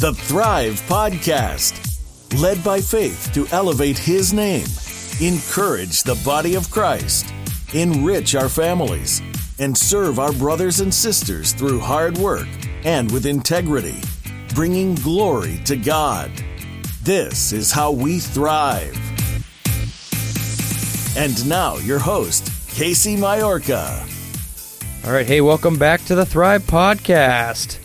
the Thrive Podcast, led by faith to elevate His name, encourage the body of Christ, enrich our families, and serve our brothers and sisters through hard work and with integrity, bringing glory to God. This is how we thrive. And now, your host, Casey Majorca. All right. Hey, welcome back to the Thrive Podcast.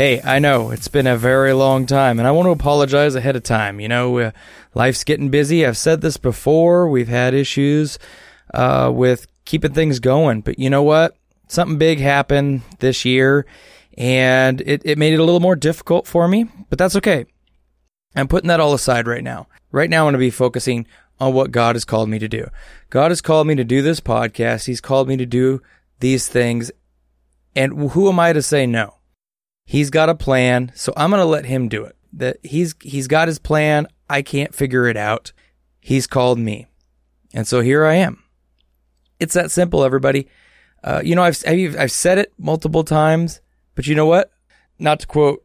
Hey, I know it's been a very long time, and I want to apologize ahead of time. You know, uh, life's getting busy. I've said this before. We've had issues uh, with keeping things going, but you know what? Something big happened this year, and it, it made it a little more difficult for me, but that's okay. I'm putting that all aside right now. Right now, I'm going to be focusing on what God has called me to do. God has called me to do this podcast. He's called me to do these things. And who am I to say no? He's got a plan, so I'm going to let him do it. That he's he's got his plan. I can't figure it out. He's called me. And so here I am. It's that simple, everybody. Uh, you know, I've, I've I've said it multiple times, but you know what? Not to quote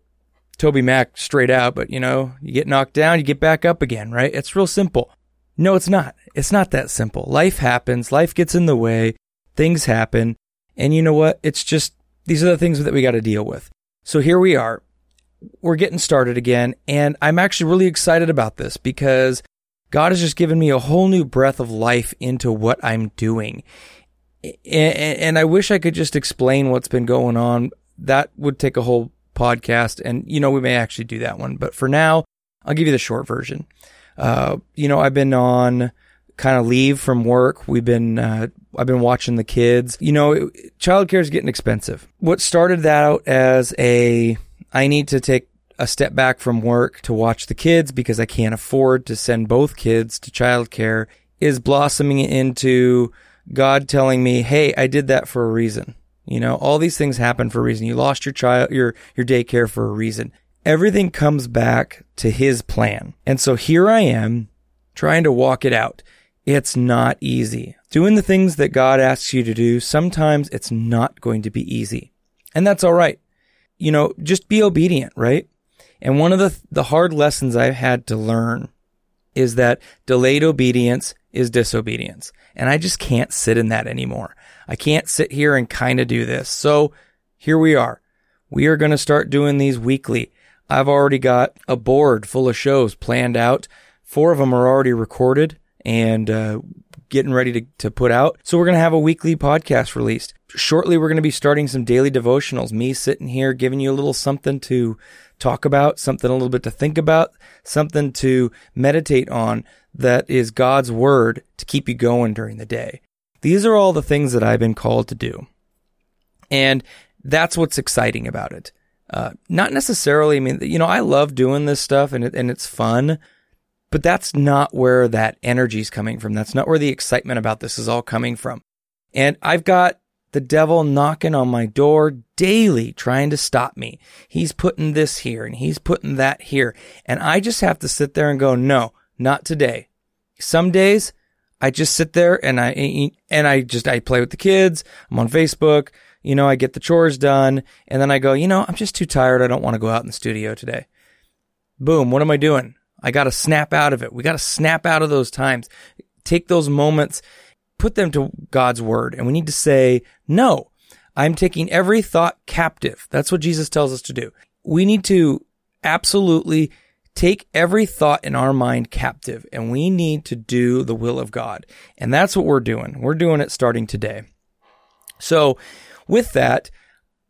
TobyMac straight out, but you know, you get knocked down, you get back up again, right? It's real simple. No, it's not. It's not that simple. Life happens, life gets in the way, things happen, and you know what? It's just these are the things that we got to deal with. So here we are. We're getting started again, and I'm actually really excited about this because God has just given me a whole new breath of life into what I'm doing. And, I wish I could just explain what's been going on. That would take a whole podcast, and you know, we may actually do that one. But for now, I'll give you the short version. Uh, you know, I've been on kind of leave from work. We've been, uh, I've been watching the kids. You know, childcare is getting expensive. What started that out as a, I need to take a step back from work to watch the kids because I can't afford to send both kids to childcare is blossoming into God telling me, Hey, I did that for a reason. You know, all these things happen for a reason. You lost your child, your, your daycare for a reason everything comes back to his plan. And so here I am trying to walk it out. It's not easy. Doing the things that God asks you to do, sometimes it's not going to be easy. And that's all right. You know, just be obedient, right? And one of the, the hard lessons I've had to learn is that delayed obedience is disobedience. And I just can't sit in that anymore. I can't sit here and kind of do this. So here we are. We are going to start doing these weekly. I've already got a board full of shows planned out. Four of them are already recorded and uh, getting ready to, to put out. So we're going to have a weekly podcast released. Shortly, we're going to be starting some daily devotionals. Me sitting here giving you a little something to talk about, something a little bit to think about, something to meditate on that is God's word to keep you going during the day. These are all the things that I've been called to do. And that's what's exciting about it. Uh, not necessarily. I mean, you know, I love doing this stuff and it, and it's fun, but that's not where that energy is coming from. That's not where the excitement about this is all coming from. And I've got the devil knocking on my door daily trying to stop me. He's putting this here and he's putting that here. And I just have to sit there and go, no, not today. Some days I just sit there and I, and I just, I play with the kids. I'm on Facebook you know, I get the chores done and then I go, you know, I'm just too tired. I don't want to go out in the studio today. Boom. What am I doing? I got to snap out of it. We got to snap out of those times. Take those moments, put them to God's word. And we need to say, no, I'm taking every thought captive. That's what Jesus tells us to do. We need to absolutely take every thought in our mind captive and we need to do the will of God. And that's what we're doing. We're doing it starting today. So with that,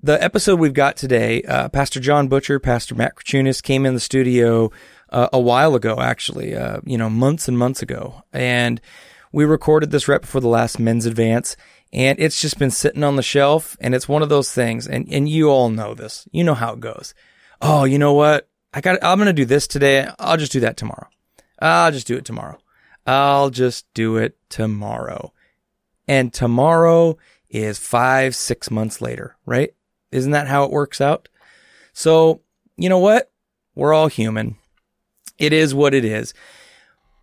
the episode we've got today, uh, Pastor John Butcher, Pastor Matt Krachunas came in the studio uh, a while ago, actually, uh, you know, months and months ago. And we recorded this right before the last men's advance. And it's just been sitting on the shelf. And it's one of those things. And, and you all know this. You know how it goes. Oh, you know what? I got, I'm going to do this today. I'll just do that tomorrow. I'll just do it tomorrow. I'll just do it tomorrow. And tomorrow is five, six months later, right? Isn't that how it works out? So, you know what? We're all human. It is what it is.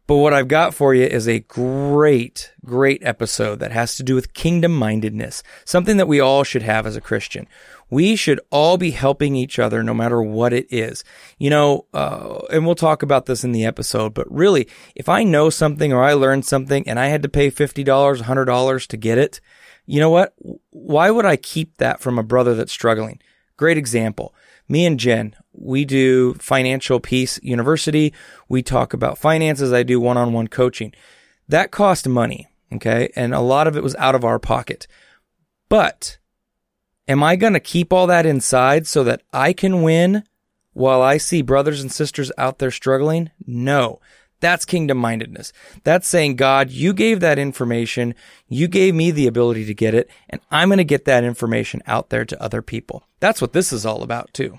But what I've got for you is a great, great episode that has to do with kingdom mindedness, something that we all should have as a Christian. We should all be helping each other no matter what it is. You know, uh, and we'll talk about this in the episode, but really, if I know something or I learned something and I had to pay $50, $100 to get it, you know what? Why would I keep that from a brother that's struggling? Great example. Me and Jen, we do Financial Peace University. We talk about finances. I do one on one coaching. That cost money. Okay. And a lot of it was out of our pocket. But am I going to keep all that inside so that I can win while I see brothers and sisters out there struggling? No. That's kingdom mindedness. That's saying, God, you gave that information. You gave me the ability to get it, and I'm going to get that information out there to other people. That's what this is all about, too.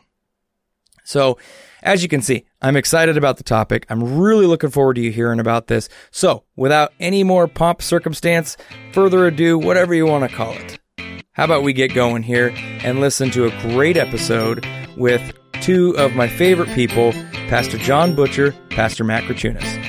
So, as you can see, I'm excited about the topic. I'm really looking forward to you hearing about this. So, without any more pomp, circumstance, further ado, whatever you want to call it, how about we get going here and listen to a great episode with two of my favorite people, Pastor John Butcher, Pastor Matt Krachunas.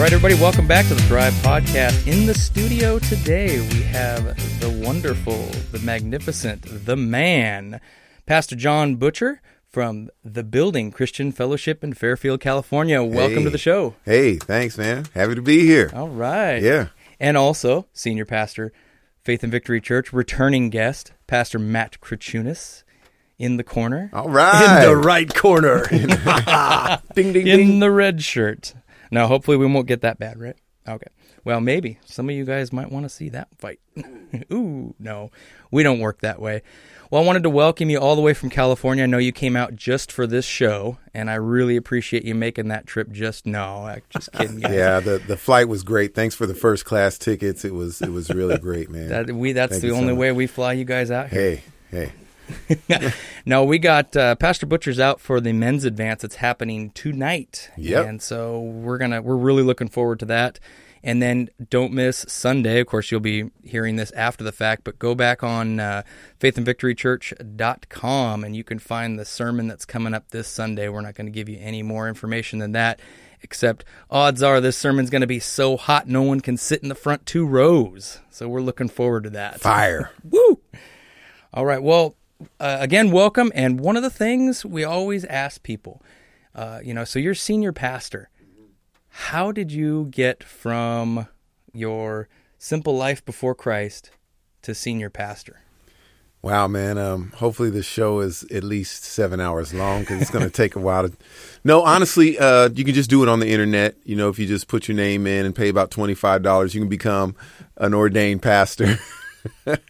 All right, everybody, welcome back to the Thrive Podcast. In the studio today, we have the wonderful, the magnificent, the man, Pastor John Butcher from the Building Christian Fellowship in Fairfield, California. Welcome Hey. to the show. Hey, thanks, man. Happy to be here. All right. Yeah. And also, senior pastor, Faith and Victory Church, returning guest, Pastor Matt Krachunas in the corner, All right. in the right corner. ding, ding, in ding. the red shirt. Now, hopefully, we won't get that bad, right? Okay. Well, maybe some of you guys might want to see that fight. Ooh, no, we don't work that way. Well, I wanted to welcome you all the way from California. I know you came out just for this show, and I really appreciate you making that trip. Just no, I'm just kidding. guys. Yeah, the the flight was great. Thanks for the first class tickets. It was it was really great, man. that we that's Thank the you so only way we fly you guys out here. hey, hey. no, we got uh, Pastor Butcher's out for the men's advance. It's happening tonight. Yep. And so we're gonna we're really looking forward to that. And then don't miss Sunday. Of course, you'll be hearing this after the fact, but go back on uh, faithandvictorychurch.com and you can find the sermon that's coming up this Sunday. We're not going to give you any more information than that, except odds are this sermon's going to be so hot no one can sit in the front two rows. So we're looking forward to that. Fire. Woo! All right. Well, uh, again, welcome. And one of the things we always ask people, uh, you know, so you're senior pastor. How did you get from your simple life before Christ to senior pastor? Wow, man. Um, hopefully the show is at least seven hours long because it's going to take a while to. No, honestly, uh, you can just do it on the internet. You know, if you just put your name in and pay about twenty five dollars, you can become an ordained pastor.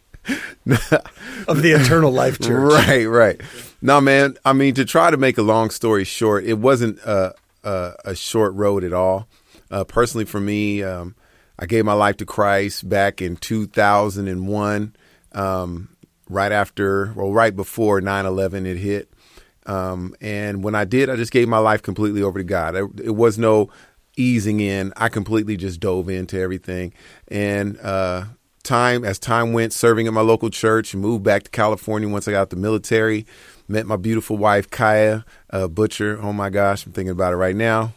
of the Eternal Life Church. Right, right. No, man. I mean, to try to make a long story short, it wasn't a a, a short road at all. Uh, personally, for me, um, I gave my life to Christ back in 2001, um, right after, well, right before 9/11 it hit. Um, and when I did, I just gave my life completely over to God. It, it was no easing in. I completely just dove into everything. And uh, time as time went, serving at my local church, moved back to California once I got out the military. Met my beautiful wife Kaya uh, Butcher. Oh my gosh, I'm thinking about it right now.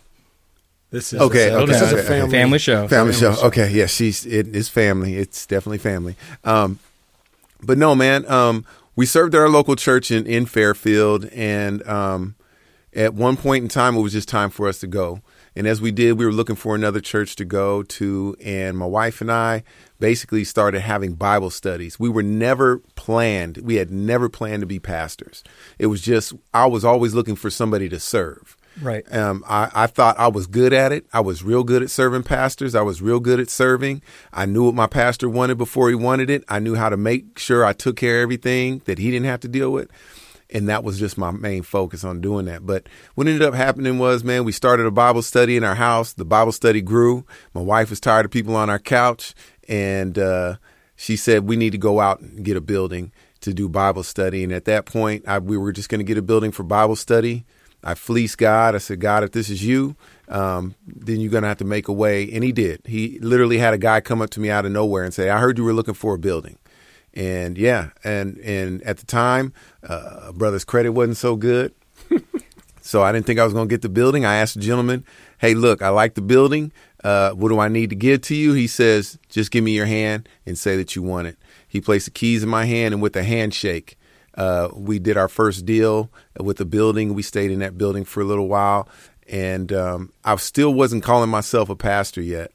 This is Okay, a, okay, this is a okay. family, Family show. Family show. Okay, yeah, she's it is family. It's definitely family. Um, but no, man. Um, we served at our local church in in Fairfield, and um, at one point in time, it was just time for us to go. And as we did, we were looking for another church to go to, and my wife and I basically started having Bible studies. We were never planned. We had never planned to be pastors. It was just I was always looking for somebody to serve. Right. Um, I, I thought I was good at it. I was real good at serving pastors. I was real good at serving. I knew what my pastor wanted before he wanted it. I knew how to make sure I took care of everything that he didn't have to deal with. And that was just my main focus on doing that. But what ended up happening was, man, we started a Bible study in our house. The Bible study grew. My wife was tired of people on our couch. And uh, she said, we need to go out and get a building to do Bible study. And at that point, I, we were just going to get a building for Bible study. I fleeced God. I said, God, if this is you, um, then you're going to have to make a way. And he did. He literally had a guy come up to me out of nowhere and say, I heard you were looking for a building. And yeah, and and at the time, uh, brother's credit wasn't so good, so I didn't think I was going to get the building. I asked the gentleman, "Hey, look, I like the building. Uh, what do I need to give to you?" He says, "Just give me your hand and say that you want it." He placed the keys in my hand, and with a handshake, uh, we did our first deal with the building. We stayed in that building for a little while, and um, I still wasn't calling myself a pastor yet.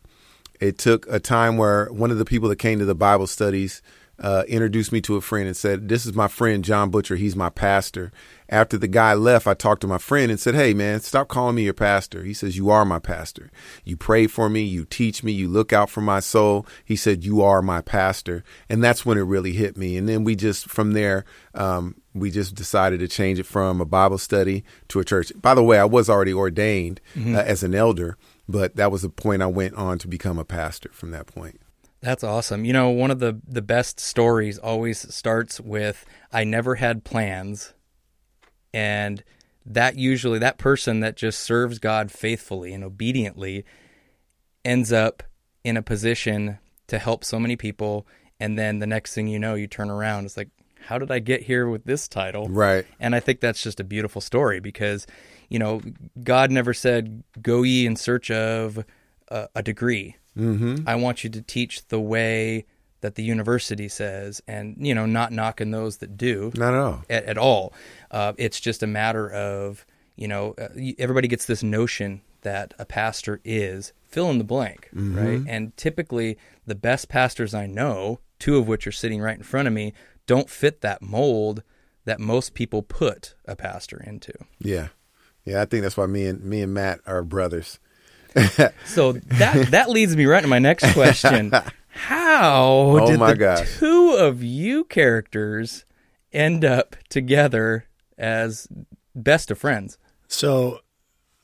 It took a time where one of the people that came to the Bible studies uh, introduced me to a friend and said, This is my friend, John Butcher. He's my pastor. After the guy left, I talked to my friend and said, Hey, man, stop calling me your pastor. He says, You are my pastor. You pray for me. You teach me. You look out for my soul. He said, You are my pastor. And that's when it really hit me. And then we just, from there, um, we just decided to change it from a Bible study to a church. By the way, I was already ordained uh, as an elder, but that was the point I went on to become a pastor from that point. That's awesome. You know, one of the the best stories always starts with I never had plans. And that usually that person that just serves God faithfully and obediently ends up in a position to help so many people and then the next thing you know you turn around it's like how did I get here with this title? Right. And I think that's just a beautiful story because, you know, God never said, go ye in search of a, a degree. Mm-hmm. I want you to teach the way that the university says, and, you know, not knocking those that do Not at all. at, at all. Uh, it's just a matter of, you know, uh, everybody gets this notion that a pastor is fill in the blank, right? And typically, the best pastors I know, two of which are sitting right in front of me, don't fit that mold that most people put a pastor into. Yeah. Yeah, I think that's why me and me and Matt are brothers. So that that leads me right to my next question. How Oh did my the gosh. two of you characters end up together as best of friends? So,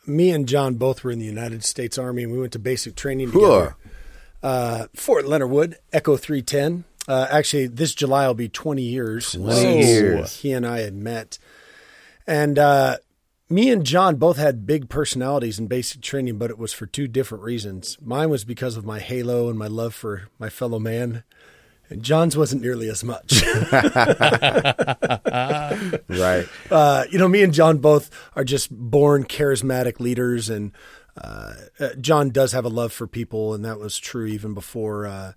me and John both were in the United States Army, and we went to basic training Cool. together. Uh, Fort Leonard Wood, Echo 310. Uh, actually, this July will be 20 years. 20 since years. He and I had met. And uh, me and John both had big personalities in basic training, but it was for two different reasons. Mine was because of my halo and my love for my fellow man. And John's wasn't nearly as much. Right. uh, you know, me and John both are just born charismatic leaders, and uh, uh, John does have a love for people, and that was true even before. Uh,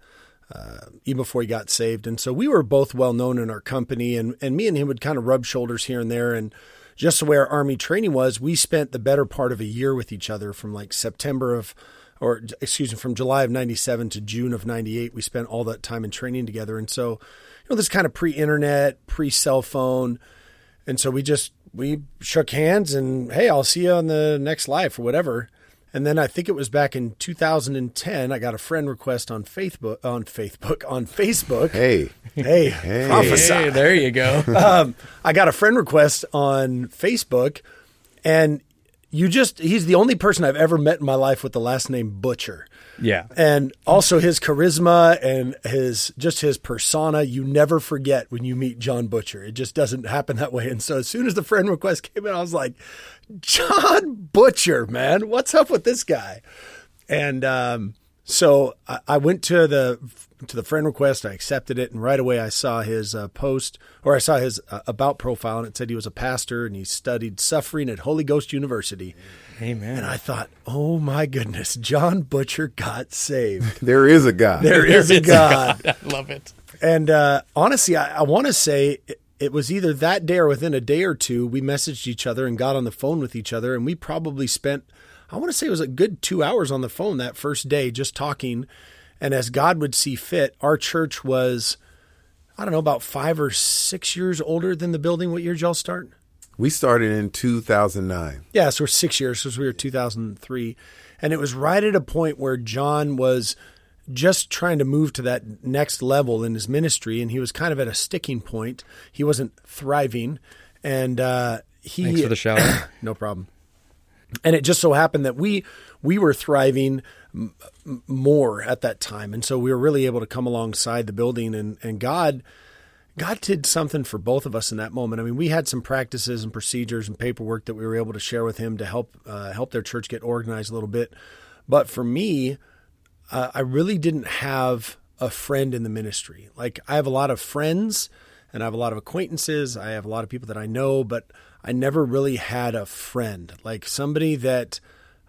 uh, even before he got saved, and so we were both well known in our company, and and me and him would kind of rub shoulders here and there, and just our army training was, we spent the better part of a year with each other from like September of, or excuse me, from July of '97 to June of '98. We spent all that time in training together, and so you know this kind of pre-internet, pre-cell phone. And so we just we shook hands and hey, I'll see you on the next live or whatever. And then I think it was back in 2010. I got a friend request on Facebook on Facebook on Facebook. Hey. Hey, prophesy. Hey, there you go. Um, I got a friend request on Facebook, and you just he's the only person I've ever met in my life with the last name Butcher. Yeah. And also his charisma and his just his persona, you never forget when you meet John Butcher. It just doesn't happen that way. And so as soon as the friend request came in, I was like, John Butcher, man, what's up with this guy? And um, so I, I went to the to the friend request. I accepted it, and right away I saw his uh, post or I saw his uh, about profile, and it said he was a pastor and he studied suffering at Holy Ghost University. Amen. And I thought, oh my goodness, John Butcher got saved. There is a God. There is a God. I love it. And uh, honestly, I, I want to say it, it was either that day or within a day or two, we messaged each other and got on the phone with each other. And we probably spent, I want to say it was a good two hours on the phone that first day, just talking. And as God would see fit, our church was, I don't know, about five or six years older than the building. What year did y'all start? We started in 2009. Yeah, so we're six years since we were 2003. And it was right at a point where John was just trying to move to that next level in his ministry. And he was kind of at a sticking point. He wasn't thriving. And uh, he. Thanks for the shout no problem. And it just so happened that we we were thriving m- more at that time, and so we were really able to come alongside the building. And and God, God did something for both of us in that moment. I mean, we had some practices and procedures and paperwork that we were able to share with Him to help uh, help their church get organized a little bit. But for me, uh, I really didn't have a friend in the ministry. Like I have a lot of friends and I have a lot of acquaintances. I have a lot of people that I know, but I never really had a friend, like somebody that.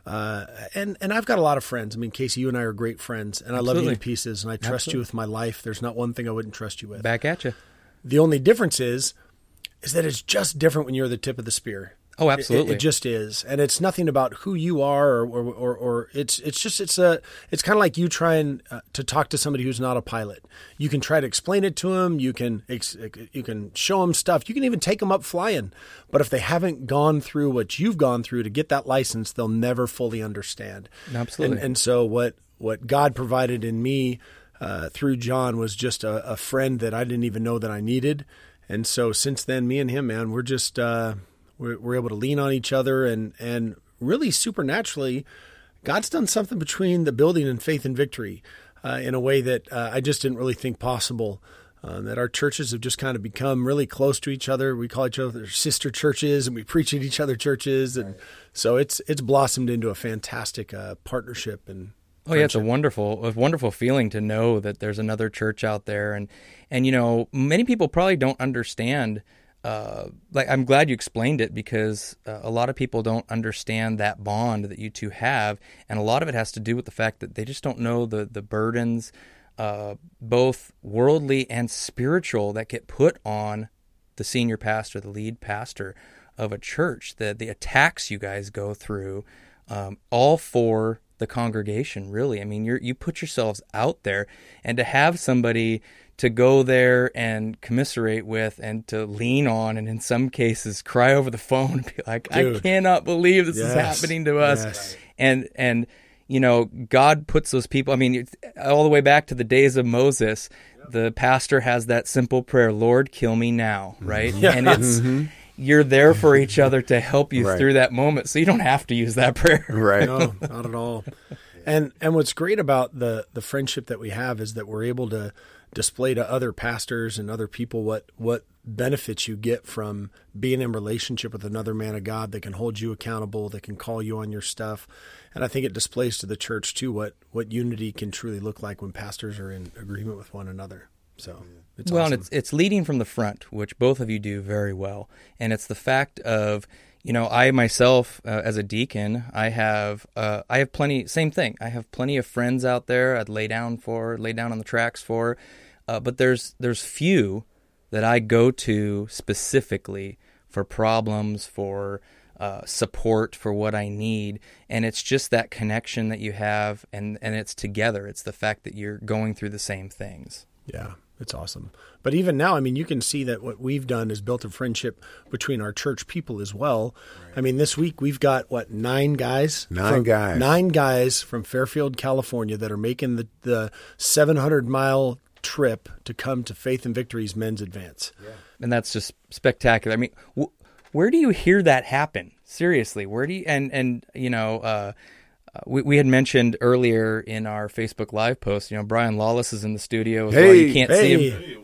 Uh, and and I've got a lot of friends. I mean, Casey, you and I are great friends, and I love you to pieces, and I trust Absolutely. you with my life. There's not one thing I wouldn't trust you with. Back at you. The only difference is, is that it's just different when you're the tip of the spear. Oh, absolutely. It, it just is, and it's nothing about who you are, or or, or, or it's it's just it's a it's kind of like you trying uh, to talk to somebody who's not a pilot. You can try to explain it to them. You can ex- you can show them stuff. You can even take them up flying. But if they haven't gone through what you've gone through to get that license, they'll never fully understand. Absolutely. And, and so what what God provided in me uh, through John was just a, a friend that I didn't even know that I needed. And so since then, me and him, man, we're just uh, we're, we're able to lean on each other and and really supernaturally, God's done something between the building and faith and victory uh, in a way that uh, I just didn't really think possible. Um, that our churches have just kind of become really close to each other. We call each other sister churches, and we preach at each other churches, and so it's it's blossomed into a fantastic uh, partnership. And Oh yeah, it's a wonderful, a wonderful feeling to know that there's another church out there, and and you know, many people probably don't understand. Uh, like I'm glad you explained it because uh, a lot of people don't understand that bond that you two have, and a lot of it has to do with the fact that they just don't know the the burdens, uh, both worldly and spiritual, that get put on the senior pastor, the lead pastor of a church, the the attacks you guys go through, um, all for the congregation. Really, I mean, you you put yourselves out there, and to have somebody to go there and commiserate with, and to lean on, and in some cases cry over the phone and be like, "I cannot believe this is happening to us," Yes. and and you know god puts those people i mean all the way back to the days of moses the pastor has that simple prayer lord kill me now mm-hmm. right? And it's mm-hmm. you're there for each other to help you Right. through that moment so you don't have to use that prayer. Right. no, not at all. And and what's great about the the friendship that we have is that we're able to display to other pastors and other people what what benefits you get from being in relationship with another man of God that can hold you accountable, that can call you on your stuff. And I think it displays to the church too what what unity can truly look like when pastors are in agreement with one another. So it's well, awesome. and it's it's leading from the front, which both of you do very well, and it's the fact of you know I myself uh, as a deacon, I have uh, I have plenty same thing. I have plenty of friends out there I'd lay down for, lay down on the tracks for, uh, but there's there's few that I go to specifically for problems for. Uh, support for what I need, and it's just that connection that you have, and and it's together. It's the fact that you're going through the same things. Yeah, it's awesome. But even now, I mean, you can see that what we've done is built a friendship between our church people as well. I mean, this week we've got what nine guys, Nine from- guys. nine guys from Fairfield, California, that are making the the 700 mile trip to come to Faith and Victory's men's advance. and that's just spectacular. I mean, wh- where do you hear that happen? Seriously, where do you and and you know, uh, uh, we we had mentioned earlier in our Facebook Live post, you know, Brian Lawless is in the studio. As well. You Hey, can't see Hey, him.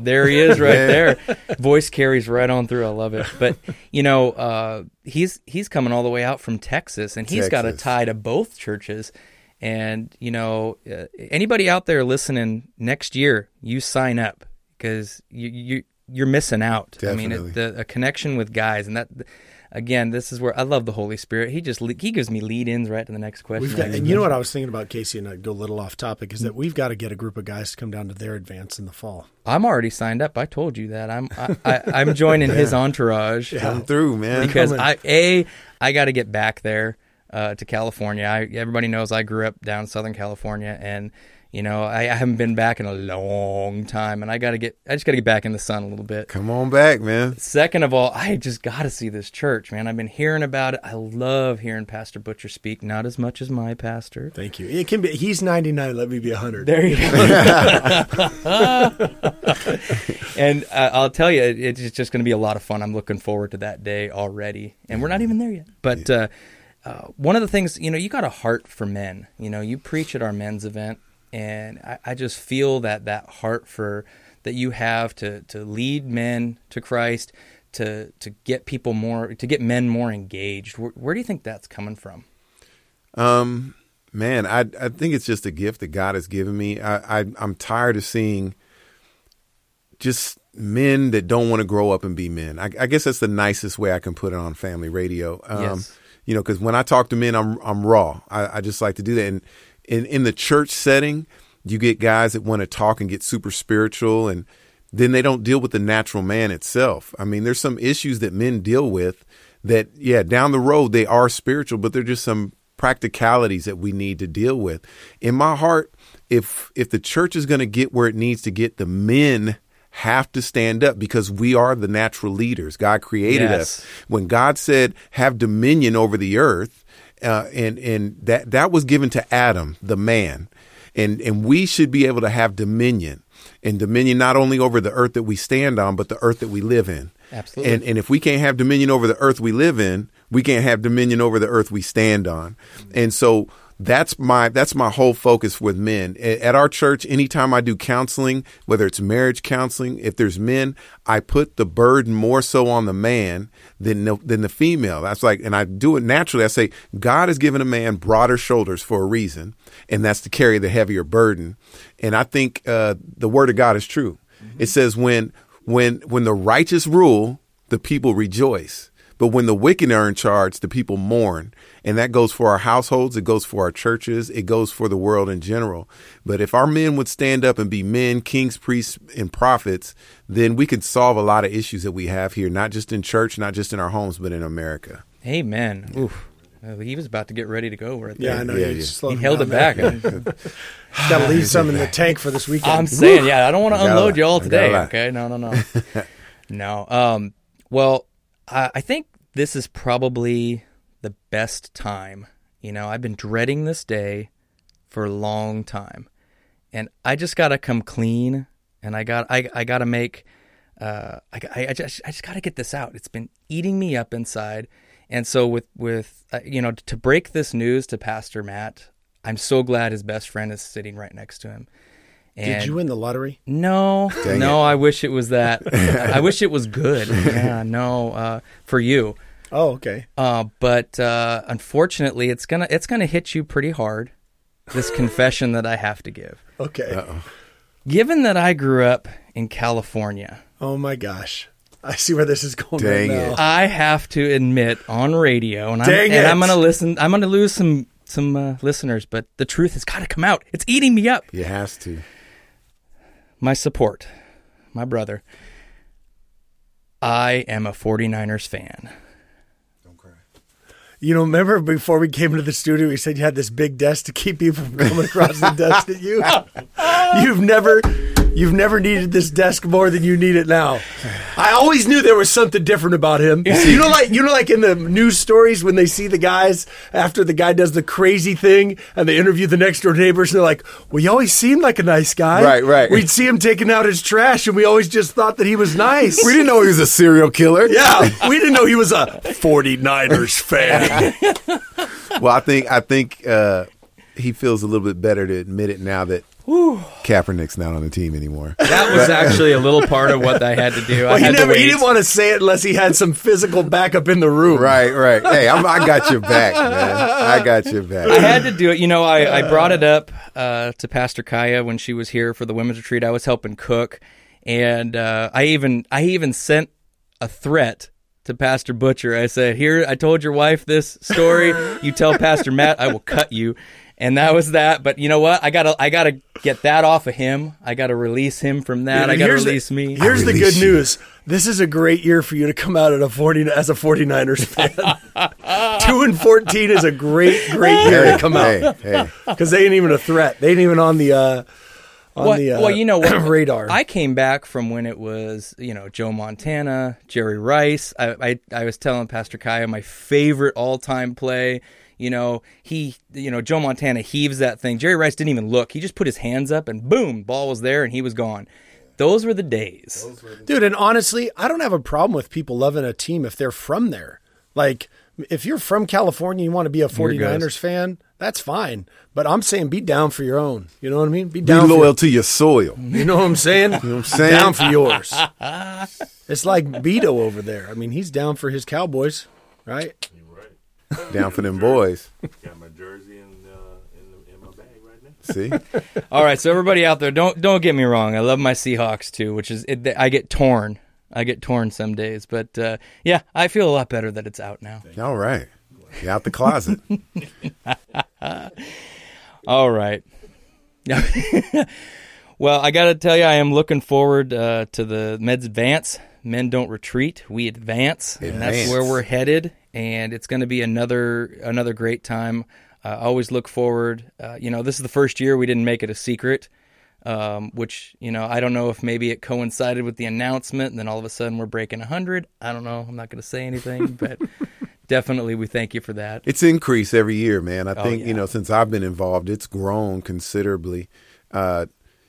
There he is, right there. Voice carries right on through. I love it. But you know, uh, he's he's coming all the way out from Texas, and he's got a tie to both churches. And you know, uh, anybody out there listening next year, you sign up because you you you're missing out. I mean, it, the a connection with guys, and that again, this is where I love the Holy Spirit. He just he gives me lead ins right to the next question. We've got, and you know what I was thinking about Casey, and I go a little off topic, is that we've got to get a group of guys to come down to their advance in the fall. I'm already signed up. I told you that. I'm I, I, I'm joining his entourage. Yeah. Come through, man. because coming. I a I got to get back there uh, to California. I, everybody knows I grew up down Southern California, and you know I, I haven't been back in a long time, and I got to get I just got to get back in the sun a little bit. Come on back, man. Second of all, I just got to see this church, man. I've been hearing about it. I love hearing Pastor Butcher speak, not as much as my pastor. Thank you. It can be. He's 99. Let me be 100. There you go. and uh, I'll tell you, it's just going to be a lot of fun. I'm looking forward to that day already, and we're not even there yet. But uh, uh, one of the things, you know, you got a heart for men. You know, you preach at our men's event, and I, I just feel that that heart for that you have to to lead men to Christ, to to get people more, to get men more engaged. Where, where do you think that's coming from? Um, man, I I think it's just a gift that God has given me. I, I I'm tired of seeing just men that don't want to grow up and be men. I, I guess that's the nicest way I can put it on family radio. Um, Yes. You know, because when I talk to men, I'm I'm raw. I, I just like to do that. And in in the church setting, you get guys that want to talk and get super spiritual, and then they don't deal with the natural man itself. I mean, there's some issues that men deal with that, yeah, down the road they are spiritual, but they're just some practicalities that we need to deal with. In my heart, if if the church is going to get where it needs to get, the men have to stand up because we are the natural leaders. God created Yes. us. When God said, "Have dominion over the earth," uh, and and that that was given to Adam, the man, and and we should be able to have dominion, and dominion not only over the earth that we stand on, but the earth that we live in. Absolutely. And and if we can't have dominion over the earth we live in, we can't have dominion over the earth we stand on. And so that's my that's my whole focus with men at our church. Anytime I do counseling, whether it's marriage counseling, if there's men, I put the burden more so on the man than the, than the female. That's like, and I do it naturally. I say God has given a man broader shoulders for a reason, and that's to carry the heavier burden. And I think uh, the word of God is true. It says when when when the righteous rule, the people rejoice. But when the wicked are in charge, the people mourn. And that goes for our households, it goes for our churches, it goes for the world in general. But if our men would stand up and be men, kings, priests, and prophets, then we could solve a lot of issues that we have here, not just in church, not just in our homes, but in America. Amen. Oof. Uh, he was about to get ready to go right there. Yeah, I know. Yeah, you yeah. He held it there. back. Got to leave some in the tank for this weekend. I'm saying, yeah, I don't want to unload you all today. Okay, no, no, no, no. Um, well, I, think this is probably the best time. You know, I've been dreading this day for a long time, and I just gotta come clean, and I got, I, I gotta make, uh, I, I, I just, I just gotta get this out. It's been eating me up inside, and so with, with, uh, you know, to break this news to Pastor Matt, I'm so glad his best friend is sitting right next to him. Did you win the lottery? no, Dang no. I wish it was that. I wish it was good. Yeah, no, uh, for you. Oh, okay. Uh, but uh, unfortunately, it's gonna it's gonna hit you pretty hard. This confession that I have to give. Okay. Given that I grew up in California, Oh my gosh. I see where this is going Dang right it. I have to admit on radio, and I'm, Dang and I'm gonna listen. I'm gonna lose some some uh, listeners, but the truth has got to come out. It's eating me up. It has to. My support, my brother. I am a 49ers fan. Don't cry. You know, remember before we came into the studio, we said you had this big desk to keep people from coming across the desk at you. You've never, you've never needed this desk more than you need it now. I always knew there was something different about him. You know, like you know, like in the news stories when they see the guys after the guy does the crazy thing and they interview the next door neighbors, and they're like, "Well, he always seemed like a nice guy. Right, right. We'd see him taking out his trash, and we always just thought that he was nice. We didn't know he was a serial killer. Yeah, we didn't know he was a 49ers fan. Well, I think I think uh, he feels a little bit better to admit it now that Kaepernick's not on the team anymore. That was actually a little part of what I had to do. I Well, he had never to he didn't want to say it unless he had some physical backup in the room. right, right. Hey, I'm, I got your back, man. I got your back. I had to do it. You know, I, I brought it up uh, to Pastor Kaya when she was here for the women's retreat. I was helping cook, and uh, I even I even sent a threat to Pastor Butcher. I said, "Here, I told your wife this story. You tell Pastor Matt, I will cut you." And that was that. But you know what? I gotta I gotta get that off of him. I gotta release him from that. I gotta Here's the- release me. Here's the good you. news. This is a great year for you to come out at a 40 as a 49ers fan. 2 and 14 is a great great year Hey, to come out hey, hey. cuz they ain't even a threat. They ain't even on the uh on well, the uh, well, you know what? radar. I came back from when it was, you know, Joe Montana, Jerry Rice. I, I, I was telling Pastor Kaya my favorite all-time play. You know, he, you know, Joe Montana heaves that thing. Jerry Rice didn't even look. He just put his hands up and boom, ball was there and he was gone. Those were the days. Dude, and honestly, I don't have a problem with people loving a team if they're from there. Like, if you're from California, you want to be a Here it 49ers fan, that's fine. But I'm saying be down for your own. You know what I mean? Be Be down for loyal to your soil. You know what I'm saying? you know I'm saying? Down for yours. it's like Beto over there. I mean, he's down for his Cowboys, right? Down for them boys. Got my jersey in, uh, in the in my bag right now. See, All right, so everybody out there, don't don't get me wrong. I love my Seahawks too, which is it, I get torn. I get torn some days, but uh, yeah, I feel a lot better that it's out now. all right, you out the closet. All right. well, I got to tell you, I am looking forward uh, to the Men's Advance. Men don't retreat; we advance, and that's where we're headed. And it's going to be another another great time. Uh, I always look forward. Uh, you know, this is the first year we didn't make it a secret, um, which you know I don't know if maybe it coincided with the announcement, and then all of a sudden we're breaking hundred. I don't know. I'm not going to say anything, but definitely we thank you for that. It's increased every year, man. I think yeah. you know since I've been involved, it's grown considerably. Uh,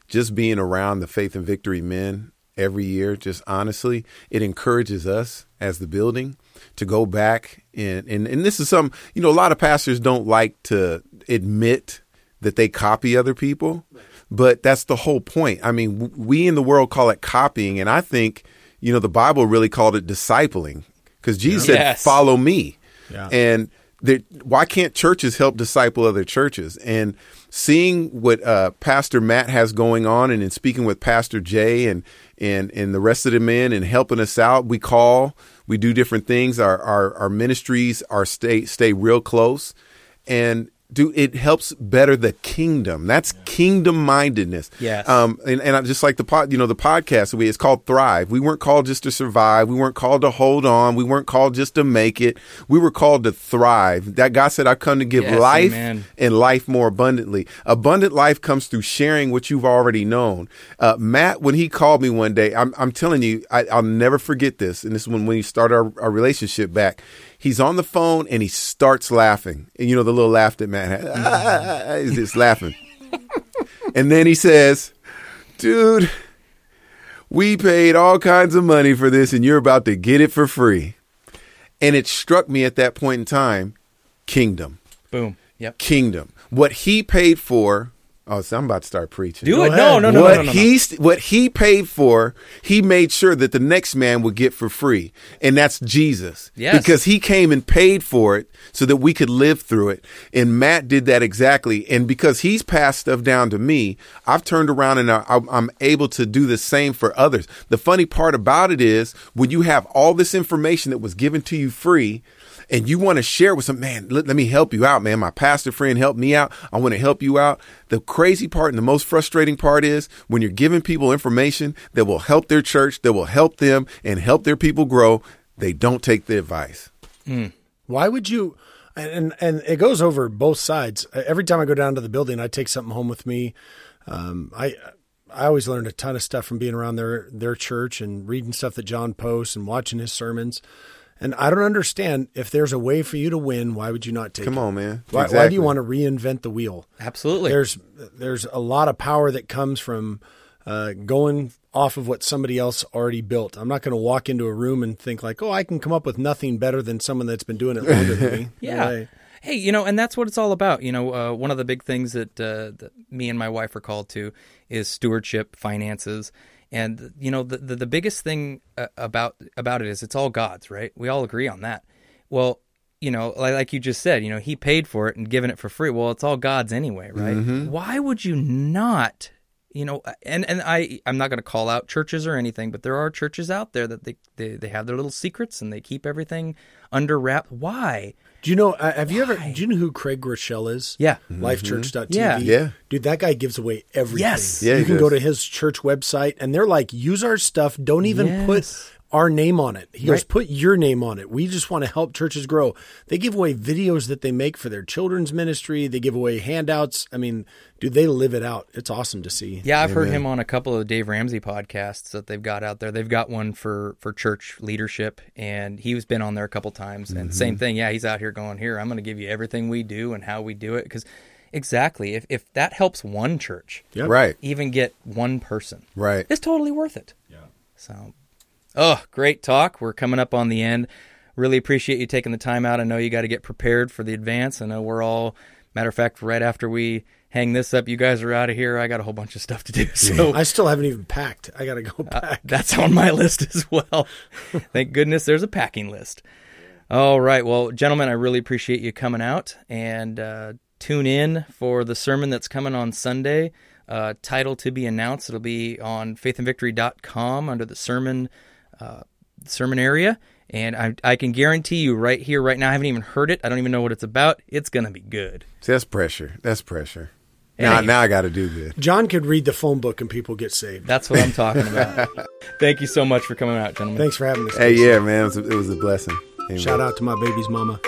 just being around the Faith and Victory men every year, just honestly, it encourages us as the building to go back and and and this is some you know a lot of pastors don't like to admit that they copy other people, but that's the whole point. I mean, w- we in the world call it copying, and I think you know the Bible really called it discipling because Jesus said, Yes. "Follow me." Yeah. And there, why can't churches help disciple other churches? And seeing what uh, Pastor Matt has going on, and in speaking with Pastor Jay and and and the rest of the men, and helping us out, we call, we do different things. Our our, our ministries are stay stay real close, and do it helps better the kingdom. That's kingdom mindedness. Yes. Um, and, and I just like the pod, you know, the podcast we it's called Thrive. We weren't called just to survive. We weren't called to hold on. We weren't called just to make it. We were called to thrive. That God said, "I've come to give Yes, life amen. and life more abundantly." Abundant life comes through sharing what you've already known. Uh, Matt, when he called me one day, I'm, I'm telling you, I, I'll never forget this. And this is when when we started our, our relationship back. He's on the phone and he starts laughing. And you know the little laugh that Matt had. Ah, he's just laughing. And then he says, Dude, we paid all kinds of money for this and you're about to get it for free. And it struck me at that point in time kingdom. Boom. Yep. Kingdom. What he paid for. Oh, so I'm about to start preaching. Do Go it. ahead. No, no, no, what no, no, no. he what he paid for, he made sure that the next man would get for free, and that's Jesus. Yes. because he came and paid for it so that we could live through it. And Matt did that exactly. And because he's passed stuff down to me, I've turned around and I, I'm able to do the same for others. The funny part about it is when you have all this information that was given to you free and you want to share with some man, let, let me help you out, man. My pastor friend helped me out. I want to help you out. The crazy part and the most frustrating part is when you're giving people information that will help their church, that will help them and help their people grow, they don't take the advice. Why would you? And and it goes over both sides. Every time I go down to the building, I take something home with me. Um, I I always learned a ton of stuff from being around their their church and reading stuff that John posts and watching his sermons. And I don't understand if there's a way for you to win. Why would you not take? Come it? on, man. Why, why do you want to reinvent the wheel? Absolutely. There's there's a lot of power that comes from uh, going off of what somebody else already built. I'm not going to walk into a room and think like, oh, I can come up with nothing better than someone that's been doing it longer than me. No Yeah. way. Hey, you know, and that's what it's all about. You know, uh, one of the big things that, uh, that me and my wife are called to is stewardship, finances, and you know, the the, the biggest thing uh, about about it is it's all God's, right? We all agree on that. Well, you know, like, like you just said, you know, He paid for it and given it for free. Well, it's all God's anyway, right? Why would you not? You know, and and I I'm not going to call out churches or anything, but there are churches out there that they, they they have their little secrets and they keep everything under wrap. Why? Do you know? Uh, have you ever? Do you know who Craig Groeschel is? Yeah. Lifechurch.tv. Yeah. Yeah. Dude, that guy gives away everything. Yes. Yeah, you he can go to his church website and they're like, use our stuff. Don't even Yes. put our name on it. He goes, put your name on it. We just want to help churches grow. They give away videos that they make for their children's ministry. They give away handouts. I mean, dude, they live it out. It's awesome to see. Yeah, I've heard him on a couple of Dave Ramsey podcasts that they've got out there. They've got one for for church leadership, and he's been on there a couple times. And same mm-hmm. thing, yeah, he's out here going, "Here, I'm going to give you everything we do and how we do it." Because exactly, if if that helps one church Yep. Right. even get one person, Right. it's totally worth it. Yeah. So, oh, great talk. We're coming up on the end. Really appreciate you taking the time out. I know you got to get prepared for the advance. I know we're all, matter of fact, right after we hang this up, you guys are out of here. I got a whole bunch of stuff to do. So I still haven't even packed. I got to go Uh, that's on my list as well. Thank goodness there's a packing list. All right. Well, gentlemen, I really appreciate you coming out and uh, tune in for the sermon that's coming on Sunday. Uh, title to be announced. It'll be on faithandvictory.com under the sermon uh, sermon area. And I, I can guarantee you right here, right now, I haven't even heard it. I don't even know what it's about. It's going to be good. See, that's pressure. That's pressure. Now, Hey. now I got to do good. John could read the phone book and people get saved. That's what I'm talking about. Thank you so much for coming out, gentlemen. Thanks for having us. Hey, yeah, man, it was a, it was a blessing. Amen. Shout out to my baby's mama.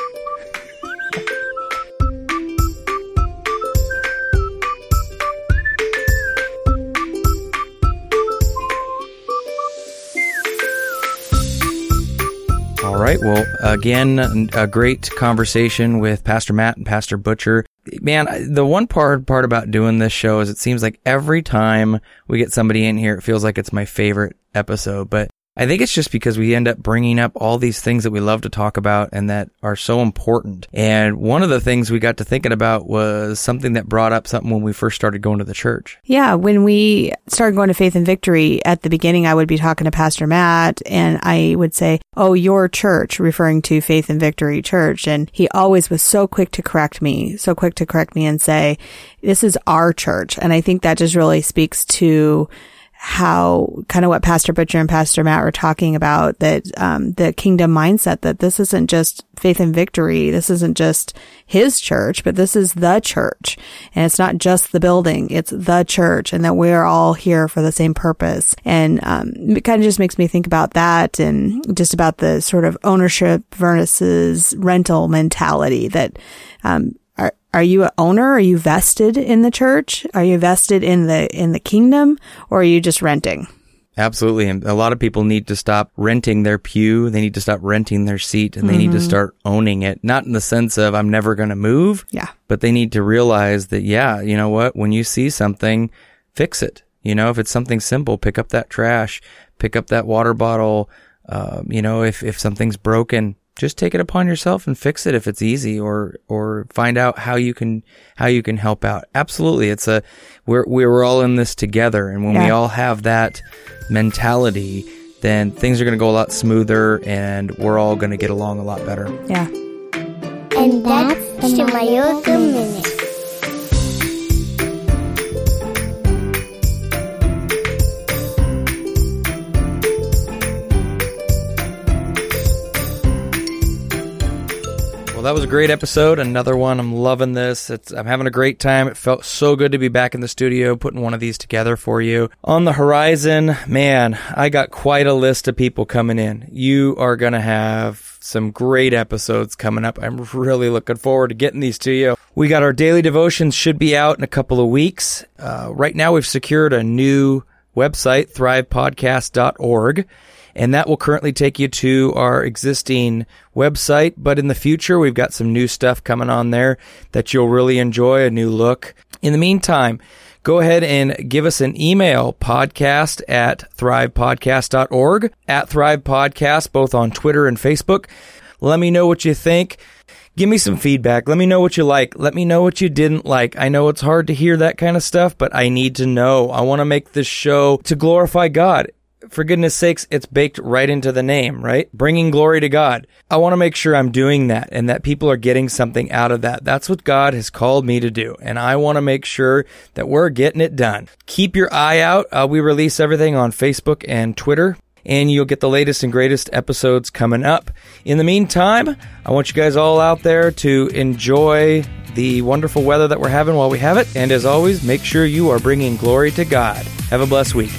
Right. Well, again, a great conversation with Pastor Matt and Pastor Butcher. Man, the one part part about doing this show is it seems like every time we get somebody in here, it feels like it's my favorite episode. But I think it's just because we end up bringing up all these things that we love to talk about and that are so important. And one of the things we got to thinking about was something that brought up something when we first started going to the church. Yeah, when we started going to Faith and Victory at the beginning, I would be talking to Pastor Matt and I would say, Oh, your church, referring to Faith and Victory Church. And he always was so quick to correct me, so quick to correct me and say, This is our church. And I think that just really speaks to how kind of what Pastor Butcher and Pastor Matt were talking about that um, the kingdom mindset that this isn't just faith and victory. This isn't just his church, but this is the church. And it's not just the building. It's the church and that we're all here for the same purpose. And um, it kind of just makes me think about that and just about the sort of ownership versus rental mentality that um, are, you an owner? Are you vested in the church? Are you vested in the in the kingdom, or are you just renting? Absolutely. And a lot of people need to stop renting their pew. They need to stop renting their seat and they need to start owning it. Not in the sense of I'm never going to move, Yeah, but they need to realize that, yeah, you know what? When you see something, fix it. You know, if it's something simple, pick up that trash, pick up that water bottle. Um, you know, if, if something's broken, just take it upon yourself and fix it if it's easy or, or find out how you can, how you can help out. Absolutely. It's a, we're, we're all in this together. And when we all have that mentality, then things are going to go a lot smoother and we're all going to get along a lot better. yeah. And that's Shimayoka Minute. Well, that was a great episode. Another one. I'm loving this. It's, I'm having a great time. It felt so good to be back in the studio putting one of these together for you. On the horizon, man, I got quite a list of people coming in. You are going to have some great episodes coming up. I'm really looking forward to getting these to you. We got our daily devotions should be out in a couple of weeks. Uh, right now, we've secured a new website, thrivepodcast.org and that will currently take you to our existing website. But in the future, we've got some new stuff coming on there that you'll really enjoy, a new look. In the meantime, go ahead and give us an email podcast at thrivepodcast.org, at Thrive Podcast, both on Twitter and Facebook. Let me know what you think. Give me some feedback. Let me know what you like. Let me know what you didn't like. I know it's hard to hear that kind of stuff, but I need to know. I want to make this show to glorify God for goodness sakes, it's baked right into the name, right? Bringing glory to God. I want to make sure I'm doing that and that people are getting something out of that. That's what God has called me to do. And I want to make sure that we're getting it done. Keep your eye out. Uh, we release everything on Facebook and Twitter. And you'll get the latest and greatest episodes coming up. In the meantime, I want you guys all out there to enjoy the wonderful weather that we're having while we have it. And as always, make sure you are bringing glory to God. Have a blessed week.